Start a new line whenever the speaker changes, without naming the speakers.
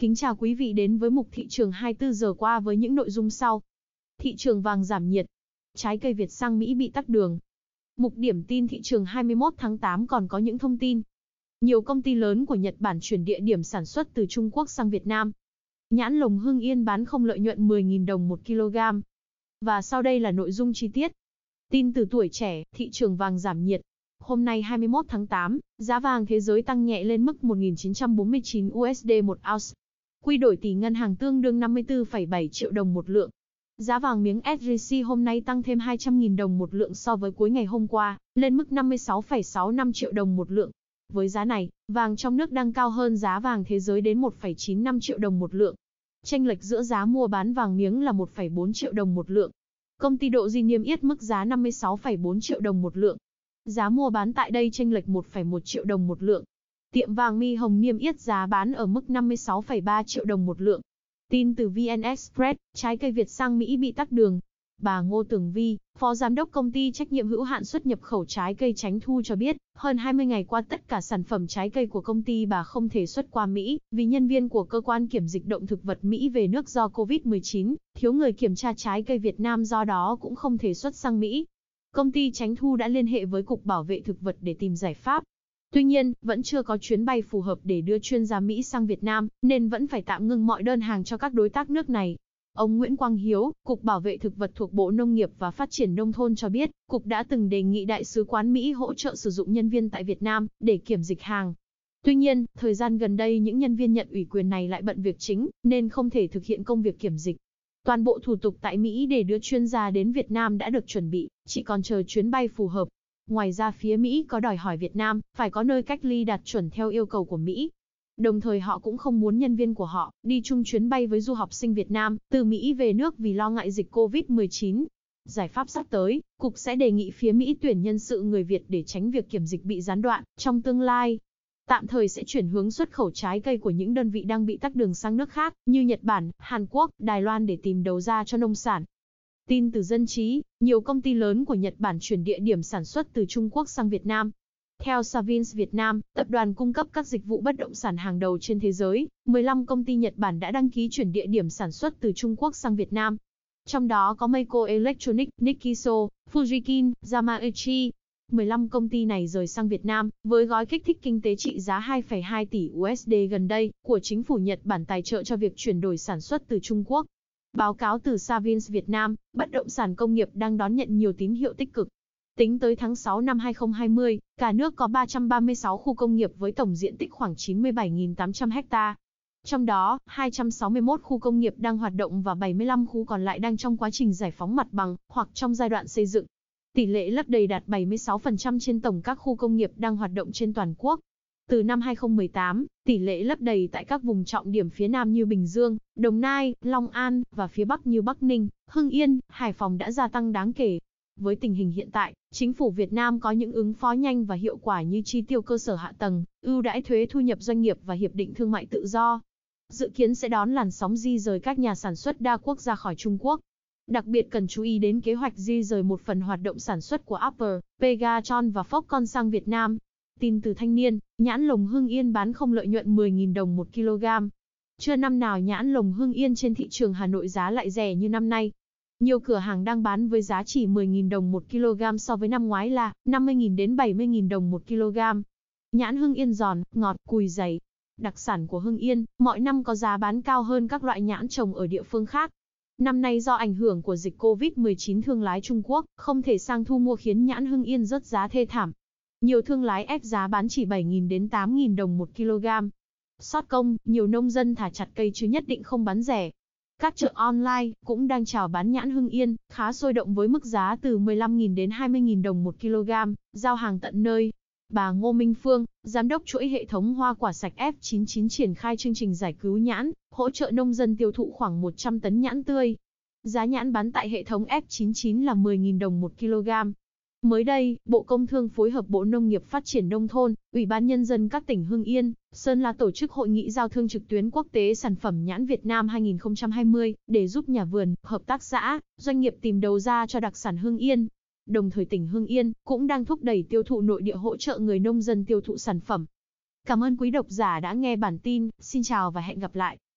Kính chào quý vị đến với mục thị trường 24 giờ qua với những nội dung sau. Thị trường vàng giảm nhiệt. Trái cây Việt sang Mỹ bị tắc đường. Mục điểm tin thị trường 21 tháng 8 còn có những thông tin. Nhiều công ty lớn của Nhật Bản chuyển địa điểm sản xuất từ Trung Quốc sang Việt Nam. Nhãn lồng Hưng Yên bán không lợi nhuận 10.000 đồng 1 kg. Và sau đây là nội dung chi tiết. Tin từ tuổi trẻ, thị trường vàng giảm nhiệt. Hôm nay 21 tháng 8, giá vàng thế giới tăng nhẹ lên mức 1.949 USD một ounce. Quy đổi tỷ ngân hàng tương đương 54,7 triệu đồng một lượng. Giá vàng miếng SJC hôm nay tăng thêm 200.000 đồng một lượng so với cuối ngày hôm qua, lên mức 56,65 triệu đồng một lượng. Với giá này, vàng trong nước đang cao hơn giá vàng thế giới đến 1,95 triệu đồng một lượng. Tranh lệch giữa giá mua bán vàng miếng là 1,4 triệu đồng một lượng. Công ty Độ Di niêm yết mức giá 56,4 triệu đồng một lượng. Giá mua bán tại đây tranh lệch 1,1 triệu đồng một lượng. Tiệm vàng Mi Hồng niêm yết giá bán ở mức 56,3 triệu đồng một lượng. Tin từ VN Express, trái cây Việt sang Mỹ bị tắc đường. Bà Ngô Tường Vi, Phó Giám đốc Công ty Trách nhiệm hữu hạn xuất nhập khẩu trái cây Tránh Thu cho biết, hơn 20 ngày qua tất cả sản phẩm trái cây của công ty bà không thể xuất qua Mỹ, vì nhân viên của cơ quan kiểm dịch động thực vật Mỹ về nước do COVID-19, thiếu người kiểm tra trái cây Việt Nam do đó cũng không thể xuất sang Mỹ. Công ty Tránh Thu đã liên hệ với Cục Bảo vệ Thực vật để tìm giải pháp. Tuy nhiên, vẫn chưa có chuyến bay phù hợp để đưa chuyên gia Mỹ sang Việt Nam, nên vẫn phải tạm ngưng mọi đơn hàng cho các đối tác nước này. Ông Nguyễn Quang Hiếu, Cục Bảo vệ Thực vật thuộc Bộ Nông nghiệp và Phát triển Nông thôn cho biết, Cục đã từng đề nghị Đại sứ quán Mỹ hỗ trợ sử dụng nhân viên tại Việt Nam, để kiểm dịch hàng. Tuy nhiên, thời gian gần đây những nhân viên nhận ủy quyền này lại bận việc chính, nên không thể thực hiện công việc kiểm dịch. Toàn bộ thủ tục tại Mỹ để đưa chuyên gia đến Việt Nam đã được chuẩn bị, chỉ còn chờ chuyến bay phù hợp. Ngoài ra phía Mỹ có đòi hỏi Việt Nam phải có nơi cách ly đạt chuẩn theo yêu cầu của Mỹ. Đồng thời họ cũng không muốn nhân viên của họ đi chung chuyến bay với du học sinh Việt Nam từ Mỹ về nước vì lo ngại dịch COVID-19. Giải pháp sắp tới, Cục sẽ đề nghị phía Mỹ tuyển nhân sự người Việt để tránh việc kiểm dịch bị gián đoạn trong tương lai. Tạm thời sẽ chuyển hướng xuất khẩu trái cây của những đơn vị đang bị tắc đường sang nước khác, như Nhật Bản, Hàn Quốc, Đài Loan để tìm đầu ra cho nông sản. Tin từ dân trí, nhiều công ty lớn của Nhật Bản chuyển địa điểm sản xuất từ Trung Quốc sang Việt Nam. Theo Savins Việt Nam, tập đoàn cung cấp các dịch vụ bất động sản hàng đầu trên thế giới, 15 công ty Nhật Bản đã đăng ký chuyển địa điểm sản xuất từ Trung Quốc sang Việt Nam. Trong đó có Meiko Electronic, Nikiso, Fujikin, Yamauchi. 15 công ty này rời sang Việt Nam, với gói kích thích kinh tế trị giá 2,2 tỷ USD gần đây, của chính phủ Nhật Bản tài trợ cho việc chuyển đổi sản xuất từ Trung Quốc. Báo cáo từ Savins Việt Nam, bất động sản công nghiệp đang đón nhận nhiều tín hiệu tích cực. Tính tới tháng 6 năm 2020, cả nước có 336 khu công nghiệp với tổng diện tích khoảng 97.800 ha. Trong đó, 261 khu công nghiệp đang hoạt động và 75 khu còn lại đang trong quá trình giải phóng mặt bằng hoặc trong giai đoạn xây dựng. Tỷ lệ lấp đầy đạt 76% trên tổng các khu công nghiệp đang hoạt động trên toàn quốc. Từ năm 2018, tỷ lệ lấp đầy tại các vùng trọng điểm phía Nam như Bình Dương, Đồng Nai, Long An, và phía Bắc như Bắc Ninh, Hưng Yên, Hải Phòng đã gia tăng đáng kể. Với tình hình hiện tại, chính phủ Việt Nam có những ứng phó nhanh và hiệu quả như chi tiêu cơ sở hạ tầng, ưu đãi thuế thu nhập doanh nghiệp và hiệp định thương mại tự do. Dự kiến sẽ đón làn sóng di rời các nhà sản xuất đa quốc ra khỏi Trung Quốc. Đặc biệt cần chú ý đến kế hoạch di rời một phần hoạt động sản xuất của Apple, Pegatron và Foxconn sang Việt Nam. Tin từ thanh niên, nhãn lồng Hương Yên bán không lợi nhuận 10.000 đồng một kg. Chưa năm nào nhãn lồng Hương Yên trên thị trường Hà Nội giá lại rẻ như năm nay. Nhiều cửa hàng đang bán với giá chỉ 10.000 đồng một kg so với năm ngoái là 50.000 đến 70.000 đồng một kg. Nhãn Hương Yên giòn, ngọt, cùi dày. Đặc sản của Hương Yên, mọi năm có giá bán cao hơn các loại nhãn trồng ở địa phương khác. Năm nay do ảnh hưởng của dịch Covid-19 thương lái Trung Quốc, không thể sang thu mua khiến nhãn Hưng Yên rớt giá thê thảm. Nhiều thương lái ép giá bán chỉ 7.000 đến 8.000 đồng một kg. Sót công, nhiều nông dân thả chặt cây chứ nhất định không bán rẻ. Các chợ online cũng đang chào bán nhãn Hưng Yên, khá sôi động với mức giá từ 15.000 đến 20.000 đồng một kg, giao hàng tận nơi. Bà Ngô Minh Phương, giám đốc chuỗi hệ thống hoa quả sạch F99 triển khai chương trình giải cứu nhãn, hỗ trợ nông dân tiêu thụ khoảng 100 tấn nhãn tươi. Giá nhãn bán tại hệ thống F99 là 10.000 đồng một kg, Mới đây, Bộ Công Thương phối hợp Bộ Nông nghiệp Phát triển Nông thôn, Ủy ban Nhân dân các tỉnh Hưng Yên, Sơn La tổ chức hội nghị giao thương trực tuyến quốc tế sản phẩm nhãn Việt Nam 2020, để giúp nhà vườn, hợp tác xã, doanh nghiệp tìm đầu ra cho đặc sản Hưng Yên. Đồng thời tỉnh Hưng Yên cũng đang thúc đẩy tiêu thụ nội địa hỗ trợ người nông dân tiêu thụ sản phẩm. Cảm ơn quý độc giả đã nghe bản tin, xin chào và hẹn gặp lại.